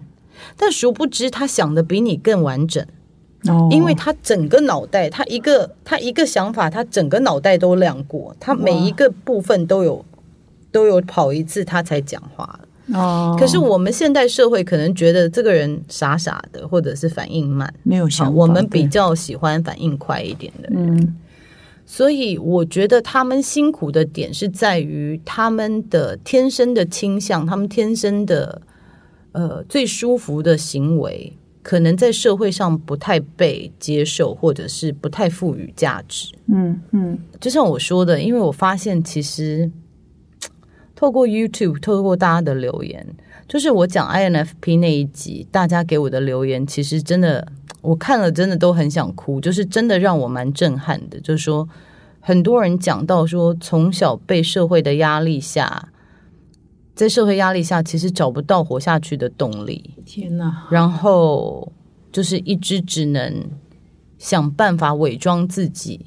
但殊不知他想的比你更完整。哦，因为他整个脑袋，他一个他一个想法，他整个脑袋都亮过，他每一个部分都有都有跑一次，他才讲话。哦，可是我们现代社会可能觉得这个人傻傻的，或者是反应慢。没有想法，我们比较喜欢反应快一点的人，嗯所以我觉得他们辛苦的点是在于他们的天生的倾向，他们天生的呃最舒服的行为，可能在社会上不太被接受，或者是不太赋予价值。嗯嗯就像我说的，因为我发现其实 透过 YouTube，透过大家的留言，就是我讲 INFP 那一集，大家给我的留言，其实真的我看了，真的都很想哭，就是真的让我蛮震撼的。就是说，很多人讲到说，从小被社会的压力下，在社会压力下，其实找不到活下去的动力。天哪，然后就是一直只能想办法伪装自己，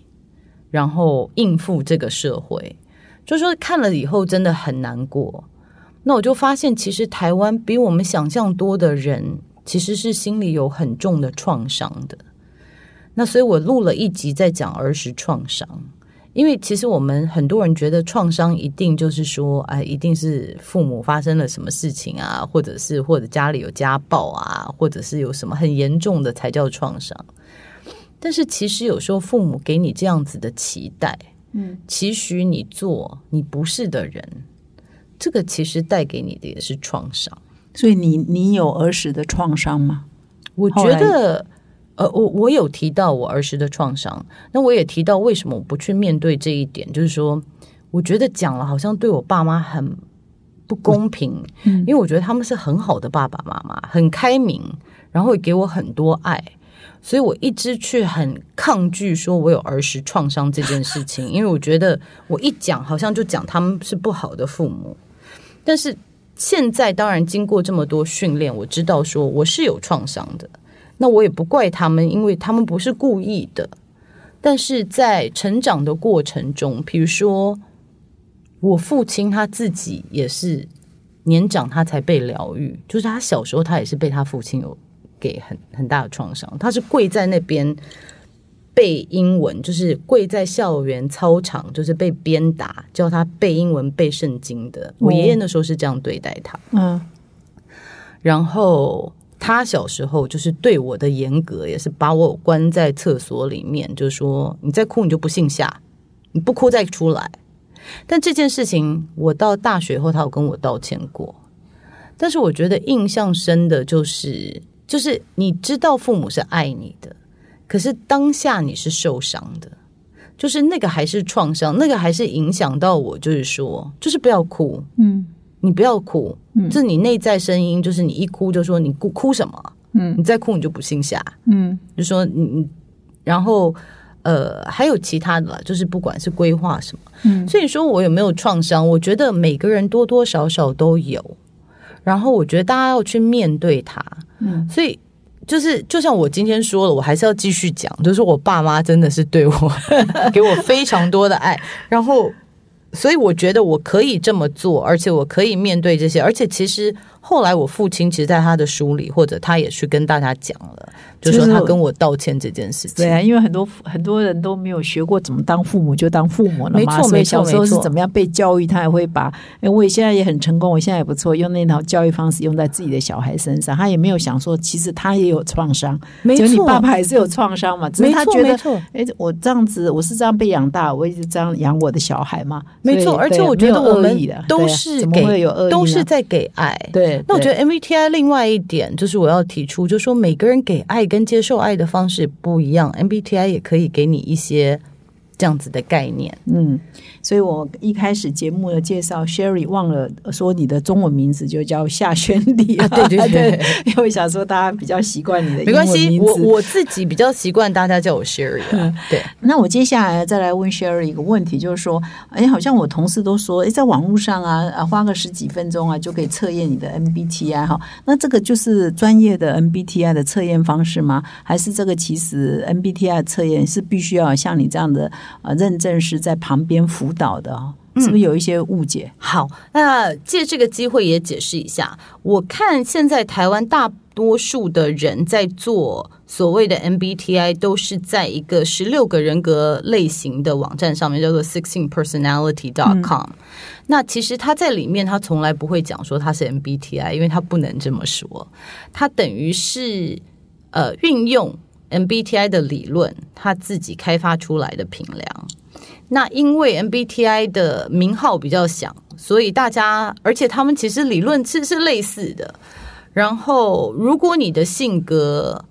然后应付这个社会。就说看了以后真的很难过。那我就发现，其实台湾比我们想象多的人，其实是心里有很重的创伤的。那所以我录了一集在讲儿时创伤，因为其实我们很多人觉得创伤一定就是说，哎，一定是父母发生了什么事情啊，或者是或者家里有家暴啊，或者是有什么很严重的才叫创伤。但是其实有时候父母给你这样子的期待，嗯，期许你做你不是的人，这个其实带给你的也是创伤。所以你你有儿时的创伤吗？我觉得。呃，我我有提到我儿时的创伤，那我也提到为什么我不去面对这一点，就是说，我觉得讲了好像对我爸妈很不公平，因为我觉得他们是很好的爸爸妈妈，很开明，然后也给我很多爱，所以我一直去很抗拒说我有儿时创伤这件事情，因为我觉得我一讲好像就讲他们是不好的父母，但是现在当然经过这么多训练，我知道说我是有创伤的。那我也不怪他们，因为他们不是故意的。但是在成长的过程中，比如说我父亲他自己也是年长，他才被疗愈。就是他小时候，他也是被他父亲有给很很大的创伤。他是跪在那边背英文，就是跪在校园操场，就是被鞭打，教他背英文、背圣经的。我爷爷那时候是这样对待他。嗯，然后。他小时候就是对我的严格，也是把我关在厕所里面，就是说你再哭你就不姓夏，你不哭再出来。但这件事情我到大学后，他有跟我道歉过。但是我觉得印象深的就是，就是你知道父母是爱你的，可是当下你是受伤的，就是那个还是创伤，那个还是影响到我，就是说，就是不要哭，嗯。你不要哭，这是你内在声音，就是你一哭就说你哭哭什么？嗯，你再哭你就不姓夏，嗯，就说你你，然后呃还有其他的，就是不管是规划什么，嗯，所以说我有没有创伤？我觉得每个人多多少少都有，然后我觉得大家要去面对它，嗯，所以就是就像我今天说了，我还是要继续讲，就是我爸妈真的是对我 给我非常多的爱，然后。所以我觉得我可以这么做，而且我可以面对这些，而且其实。后来我父亲其实，在他的书里，或者他也去跟大家讲了，就说他跟我道歉这件事情。对啊，因为很多很多人都没有学过怎么当父母，就当父母了嘛。没错，没错，小时候是怎么样被教育，他也会把。哎，我现在也很成功，我现在也不错，用那套教育方式用在自己的小孩身上。他也没有想说，其实他也有创伤。没错，你爸爸也是有创伤嘛？只是他觉得，哎，我这样子，我是这样被养大，我一直这样养我的小孩嘛。没错，而且我觉得我们都是给，都是在给爱。对。那我觉得 MBTI 另外一点就是我要提出，就是说每个人给爱跟接受爱的方式不一样，MBTI 也可以给你一些这样子的概念。嗯。所以我一开始节目的介绍，Sherry 忘了说你的中文名字就叫夏轩丽啊，对对 对，因为想说大家比较习惯你的，没关系，我我自己比较习惯大家叫我 Sherry。对，那我接下来再来问 Sherry 一个问题，就是说，哎，好像我同事都说，哎，在网络上啊啊，花个十几分钟啊，就可以测验你的 MBTI 哈，那这个就是专业的 MBTI 的测验方式吗？还是这个其实 MBTI 测验是必须要像你这样的呃认证是在旁边辅？导的啊，是不是有一些误解？好，那借这个机会也解释一下。我看现在台湾大多数的人在做所谓的 MBTI，都是在一个十六个人格类型的网站上面，叫做 Sixteen Personality dot com。那其实他在里面，他从来不会讲说他是 MBTI，因为他不能这么说。他等于是呃运用 MBTI 的理论，他自己开发出来的评量。那因为 MBTI 的名号比较响，所以大家，而且他们其实理论是是类似的。然后，如果你的性格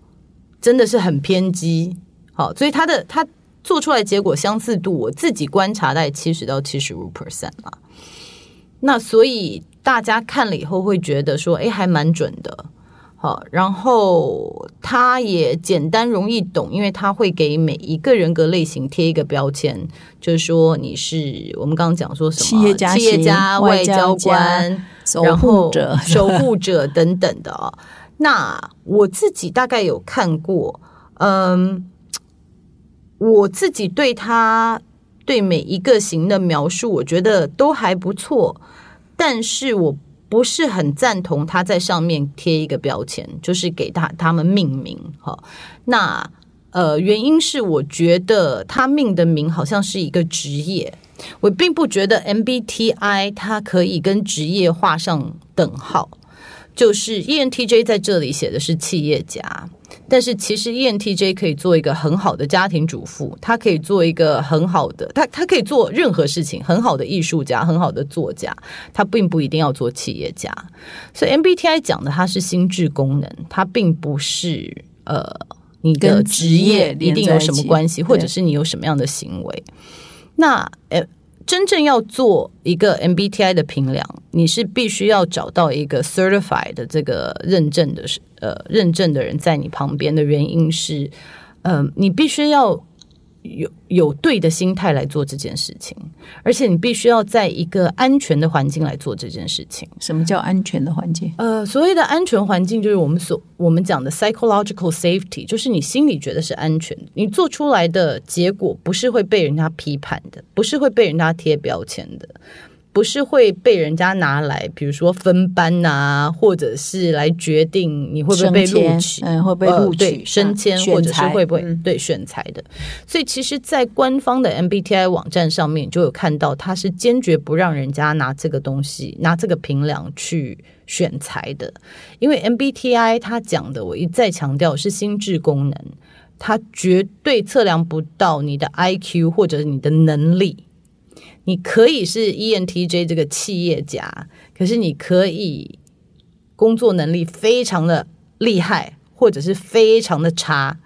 真的是很偏激，好，所以他的他做出来结果相似度，我自己观察在七十到七十五 percent 嘛。那所以大家看了以后会觉得说，哎，还蛮准的。好，然后它也简单容易懂，因为它会给每一个人格类型贴一个标签，就是说你是我们刚刚讲说什么企业家、企业家、外交官、守护者、守护者等等的哦。那我自己大概有看过，嗯，我自己对他对每一个型的描述，我觉得都还不错，但是我不是很赞同他在上面贴一个标签，就是给他他们命名。哈，那呃，原因是我觉得他命的名好像是一个职业，我并不觉得 MBTI 它可以跟职业画上等号。就是 ENTJ 在这里写的是企业家，但是其实 ENTJ 可以做一个很好的家庭主妇，他可以做一个很好的，他他可以做任何事情，很好的艺术家，很好的作家，他并不一定要做企业家。所以 MBTI 讲的它是心智功能，它并不是呃你的职业一定有什么关系，或者是你有什么样的行为。那呃。真正要做一个 MBTI 的评量，你是必须要找到一个 certified 的这个认证的，呃，认证的人在你旁边的原因是，呃，你必须要。有有对的心态来做这件事情，而且你必须要在一个安全的环境来做这件事情。什么叫安全的环境？呃，所谓的安全环境就是我们所我们讲的 psychological safety，就是你心里觉得是安全，你做出来的结果不是会被人家批判的，不是会被人家贴标签的。不是会被人家拿来，比如说分班呐，或者是来决定你会不会被录取，嗯，会被录取、升迁，或者是会不会对选材的。所以，其实，在官方的 MBTI 网站上面就有看到，他是坚决不让人家拿这个东西、拿这个评量去选材的。因为 MBTI 它讲的，我一再强调是心智功能，它绝对测量不到你的 IQ 或者你的能力。你可以是 ENTJ 这个企业家，可是你可以工作能力非常的厉害，或者是非常的差，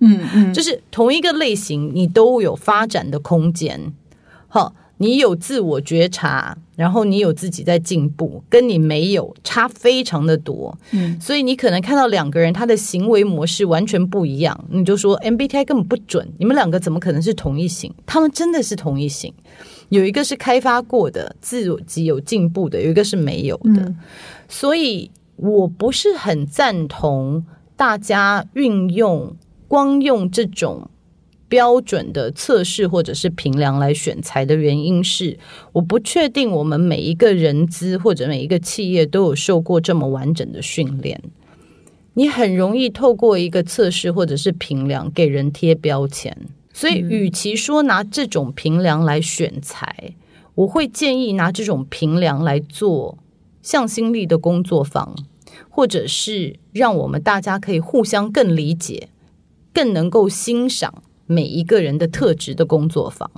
嗯嗯，就是同一个类型，你都有发展的空间。好，你有自我觉察，然后你有自己在进步，跟你没有差非常的多。嗯，所以你可能看到两个人他的行为模式完全不一样，你就说 MBTI 根本不准，你们两个怎么可能是同一型？他们真的是同一型。有一个是开发过的，自己有进步的；有一个是没有的，所以我不是很赞同大家运用光用这种标准的测试或者是评量来选材的原因是，我不确定我们每一个人资或者每一个企业都有受过这么完整的训练。你很容易透过一个测试或者是评量给人贴标签。所以，与其说拿这种平梁来选材，我会建议拿这种平梁来做向心力的工作坊，或者是让我们大家可以互相更理解、更能够欣赏每一个人的特质的工作坊。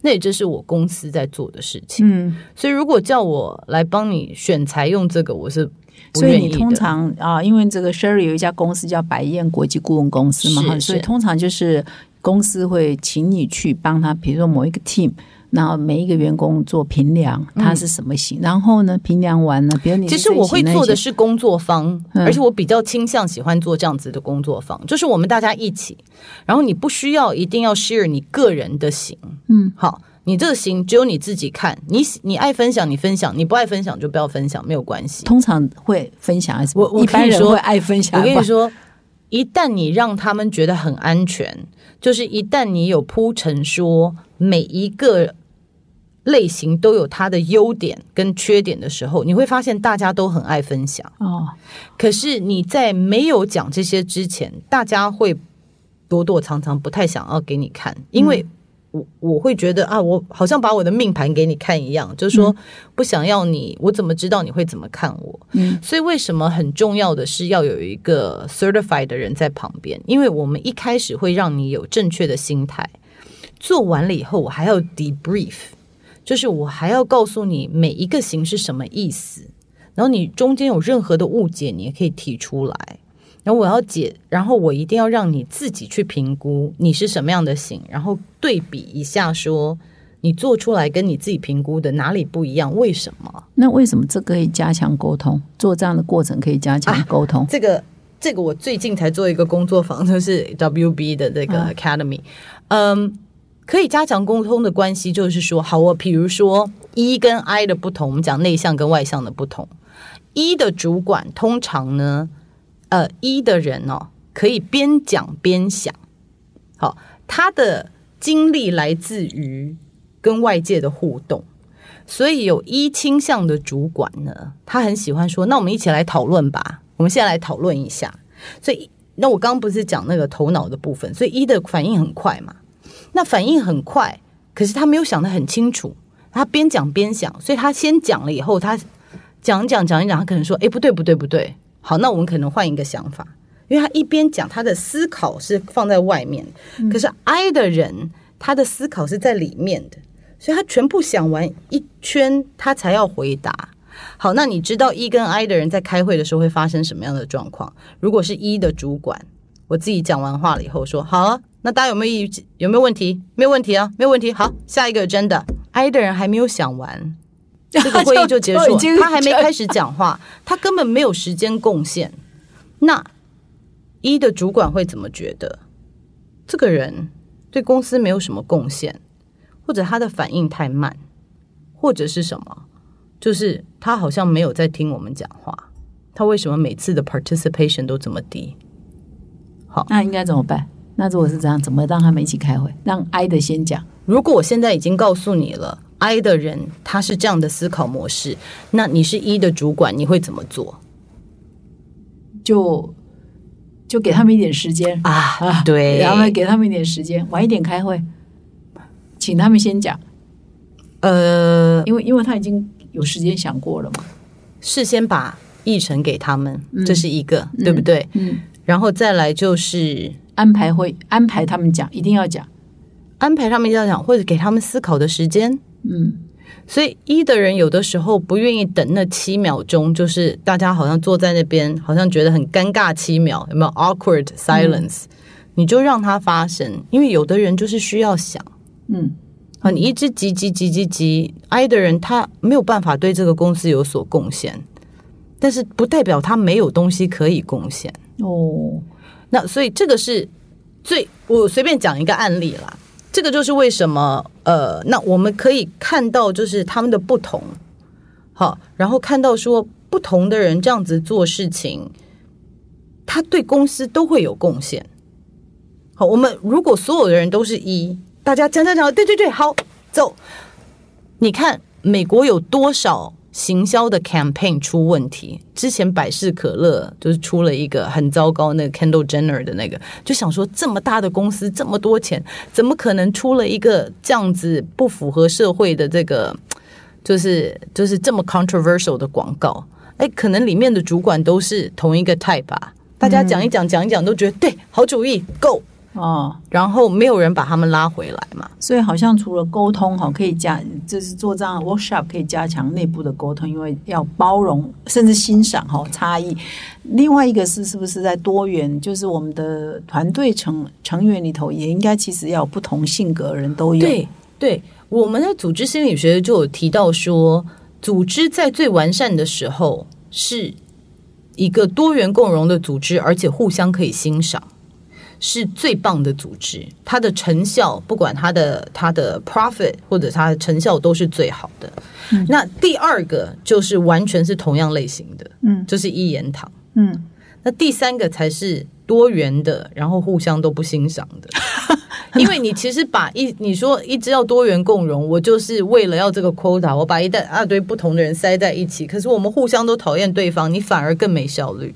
那也就是我公司在做的事情。嗯，所以如果叫我来帮你选材用这个，我是所以你通常啊，因为这个 Sherry 有一家公司叫白燕国际顾问公司嘛，所以通常就是。公司会请你去帮他，比如说某一个 team，然后每一个员工做评量，他是什么型，然后呢，评量完了，比如你其实我会做的是工作坊，而且我比较倾向喜欢做这样子的工作坊，就是我们大家一起，然后你不需要一定要 share 你个人的型，嗯，好，你这个型只有你自己看，你你爱分享你分享，你不爱分享就不要分享，没有关系。通常会分享还是我我一般人会爱分享？我跟你说，一旦你让他们觉得很安全。就是一旦你有铺陈说每一个类型都有它的优点跟缺点的时候，你会发现大家都很爱分享哦。可是你在没有讲这些之前，大家会躲躲藏藏，不太想要给你看，因为。我我会觉得啊，我好像把我的命盘给你看一样，就是说不想要你，我怎么知道你会怎么看我？嗯，所以为什么很重要的是要有一个 certified 的人在旁边？因为我们一开始会让你有正确的心态，做完了以后，我还要 debrief，就是我还要告诉你每一个形是什么意思，然后你中间有任何的误解，你也可以提出来。然后我要解，然后我一定要让你自己去评估你是什么样的型，然后对比一下，说你做出来跟你自己评估的哪里不一样，为什么？那为什么这个可以加强沟通？做这样的过程可以加强沟通？这个这个我最近才做一个工作坊，就是 WB 的这个 Academy，嗯，可以加强沟通的关系，就是说，好，我比如说 E 跟 I 的不同，我们讲内向跟外向的不同，E 的主管通常呢。呃，一的人哦，可以边讲边想，好，他的精力来自于跟外界的互动。所以有一倾向的主管呢，他很喜欢说：“那我们一起来讨论吧，我们现在来讨论一下。”所以，那我刚刚不是讲那个头脑的部分，所以一的反应很快嘛。那反应很快，可是他没有想得很清楚，他边讲边想，所以他先讲了以后，他讲讲讲一讲，他可能说：“哎，不对不对不对，好，那我们可能换一个想法。”因为他一边讲，他的思考是放在外面，可是 I 的人，他的思考是在里面的。所以他全部想完一圈，他才要回答。好，那你知道一跟 I 的人在开会的时候会发生什么样的状况？如果是一的主管，我自己讲完话了以后说好，那大家有没有意有没有问题？没有问题啊，没有问题。好，下一个真的 I 的人还没有想完，这个会议就结束，他还没开始讲话，他根本没有时间贡献。那一的主管会怎么觉得？这个人对公司没有什么贡献。或者他的反应太慢，或者是什么？就是他好像没有在听我们讲话。他为什么每次的 participation 都这么低？好，那应该怎么办？那如果是这样，怎么让他们一起开会？让 I 的先讲。如果我现在已经告诉你了，I 的人他是这样的思考模式，那你是一的主管，你会怎么做？就就给他们一点时间啊，对，然后给他们一点时间，晚一点开会。请他们先讲，呃，因为因为他已经有时间想过了嘛，事先把议程给他们，这是一个，对不对？嗯，然后再来就是安排会安排他们讲，一定要讲，安排他们要讲，或者给他们思考的时间。嗯，所以一的人有的时候不愿意等那七秒钟，就是大家好像坐在那边，好像觉得很尴尬，七秒有没有 awkward silence？你就让它发生，因为有的人就是需要想。嗯，啊，你一直急急急急急，I 的人他没有办法对这个公司有所贡献，但是不代表他没有东西可以贡献哦。那所以这个是最我随便讲一个案例啦，这个就是为什么呃，那我们可以看到就是他们的不同，好，然后看到说不同的人这样子做事情，他对公司都会有贡献。好，我们如果所有的人都是一。大家讲讲讲，对对对，好走。你看美国有多少行销的 campaign 出问题？之前百事可乐就是出了一个很糟糕，那个 Kendall Jenner 的那个，就想说这么大的公司这么多钱，怎么可能出了一个这样子不符合社会的这个，就是就是这么 controversial 的广告？哎，可能里面的主管都是同一个 type 吧？大家讲一讲讲一讲，都觉得对，好主意，Go。哦，然后没有人把他们拉回来嘛，所以好像除了沟通哈，可以加，就是做这样 workshop 可以加强内部的沟通，因为要包容甚至欣赏哈差异。另外一个是是不是在多元，就是我们的团队成成员里头也应该其实要有不同性格人都有。对对，我们的组织心理学就有提到说，组织在最完善的时候是一个多元共荣的组织，而且互相可以欣赏。是最棒的组织，它的成效不管它的它的 profit 或者它的成效都是最好的。那第二个就是完全是同样类型的，嗯，就是一言堂，嗯。那第三个才是多元的，然后互相都不欣赏的。因为你其实把一你说一直要多元共融，我就是为了要这个 quota，我把一大堆不同的人塞在一起，可是我们互相都讨厌对方，你反而更没效率。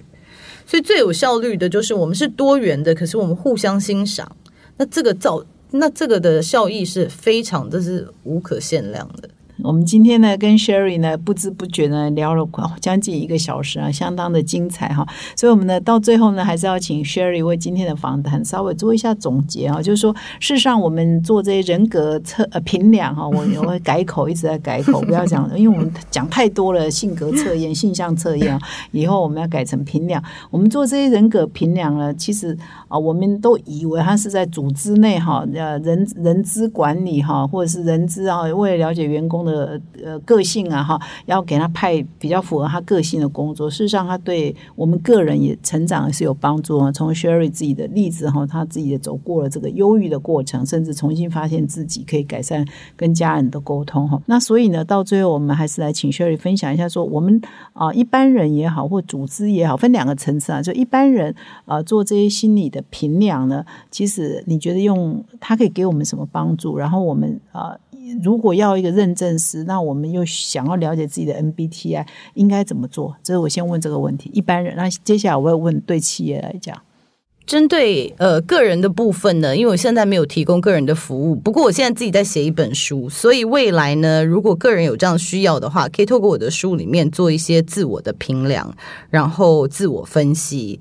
所以最有效率的就是我们是多元的，可是我们互相欣赏，那这个造那这个的效益是非常这是无可限量的。我们今天呢，跟 Sherry 呢，不知不觉呢聊了将近一个小时啊，相当的精彩哈。所以，我们呢到最后呢，还是要请 Sherry 为今天的访谈稍微做一下总结啊。就是说，事实上我们做这些人格测呃评量哈，我我会改口，一直在改口，不要讲，因为我们讲太多了，性格测验、性向测验啊，以后我们要改成评量。我们做这些人格评量呢，其实啊，我们都以为它是在组织内哈，呃，人人资管理哈，或者是人资啊，为了了解员工的。呃个性啊哈，要给他派比较符合他个性的工作。事实上，他对我们个人也成长是有帮助啊。从 Sherry 自己的例子哈，他自己也走过了这个忧郁的过程，甚至重新发现自己可以改善跟家人的沟通哈。那所以呢，到最后我们还是来请 Sherry 分享一下，说我们啊一般人也好，或组织也好，分两个层次啊。就一般人啊做这些心理的评量呢，其实你觉得用它可以给我们什么帮助？然后我们啊。如果要一个认证师，那我们又想要了解自己的 MBTI 应该怎么做？这是我先问这个问题。一般人，那接下来我要问对企业来讲，针对呃个人的部分呢，因为我现在没有提供个人的服务，不过我现在自己在写一本书，所以未来呢，如果个人有这样需要的话，可以透过我的书里面做一些自我的评量，然后自我分析。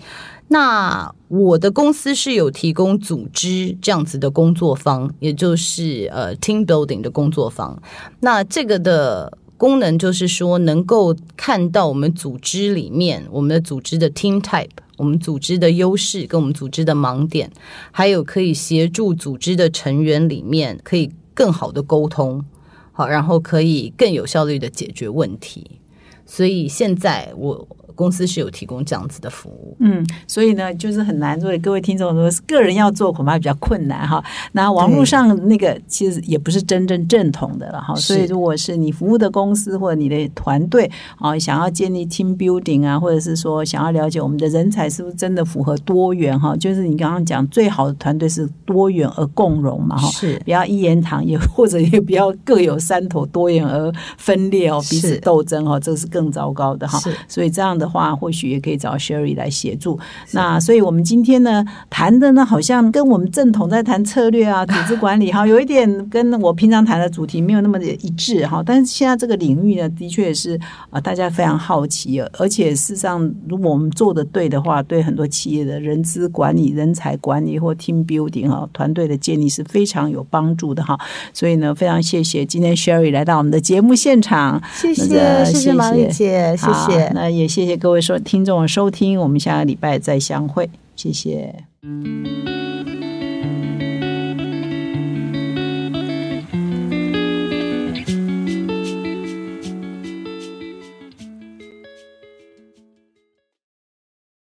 那我的公司是有提供组织这样子的工作坊，也就是呃 team building 的工作坊。那这个的功能就是说，能够看到我们组织里面我们的组织的 team type，我们组织的优势跟我们组织的盲点，还有可以协助组织的成员里面可以更好的沟通，好，然后可以更有效率的解决问题。所以现在我。公司是有提供这样子的服务，嗯，所以呢，就是很难。所以各位听众说，个人要做恐怕比较困难哈。那网络上那个其实也不是真正正统的了哈。所以如果是你服务的公司或者你的团队啊，想要建立 team building 啊，或者是说想要了解我们的人才是不是真的符合多元哈，就是你刚刚讲最好的团队是多元而共荣嘛哈，是不要一言堂，也或者也不要各有山头，多元而分裂哦，彼此斗争哦，这是更糟糕的哈。所以这样的。的话，或许也可以找 Sherry 来协助。那所以，我们今天呢谈的呢，好像跟我们正统在谈策略啊、组织管理哈，有一点跟我平常谈的主题没有那么的一致哈。但是现在这个领域呢，的确也是啊，大家非常好奇，而且事实上，如果我们做的对的话，对很多企业的人资管理、人才管理或 team building 哈，团队的建立是非常有帮助的哈。所以呢，非常谢谢今天 Sherry 来到我们的节目现场，谢谢谢谢马丽姐，谢谢，那也谢谢。各位收听众收听，我们下个礼拜再相会，谢谢。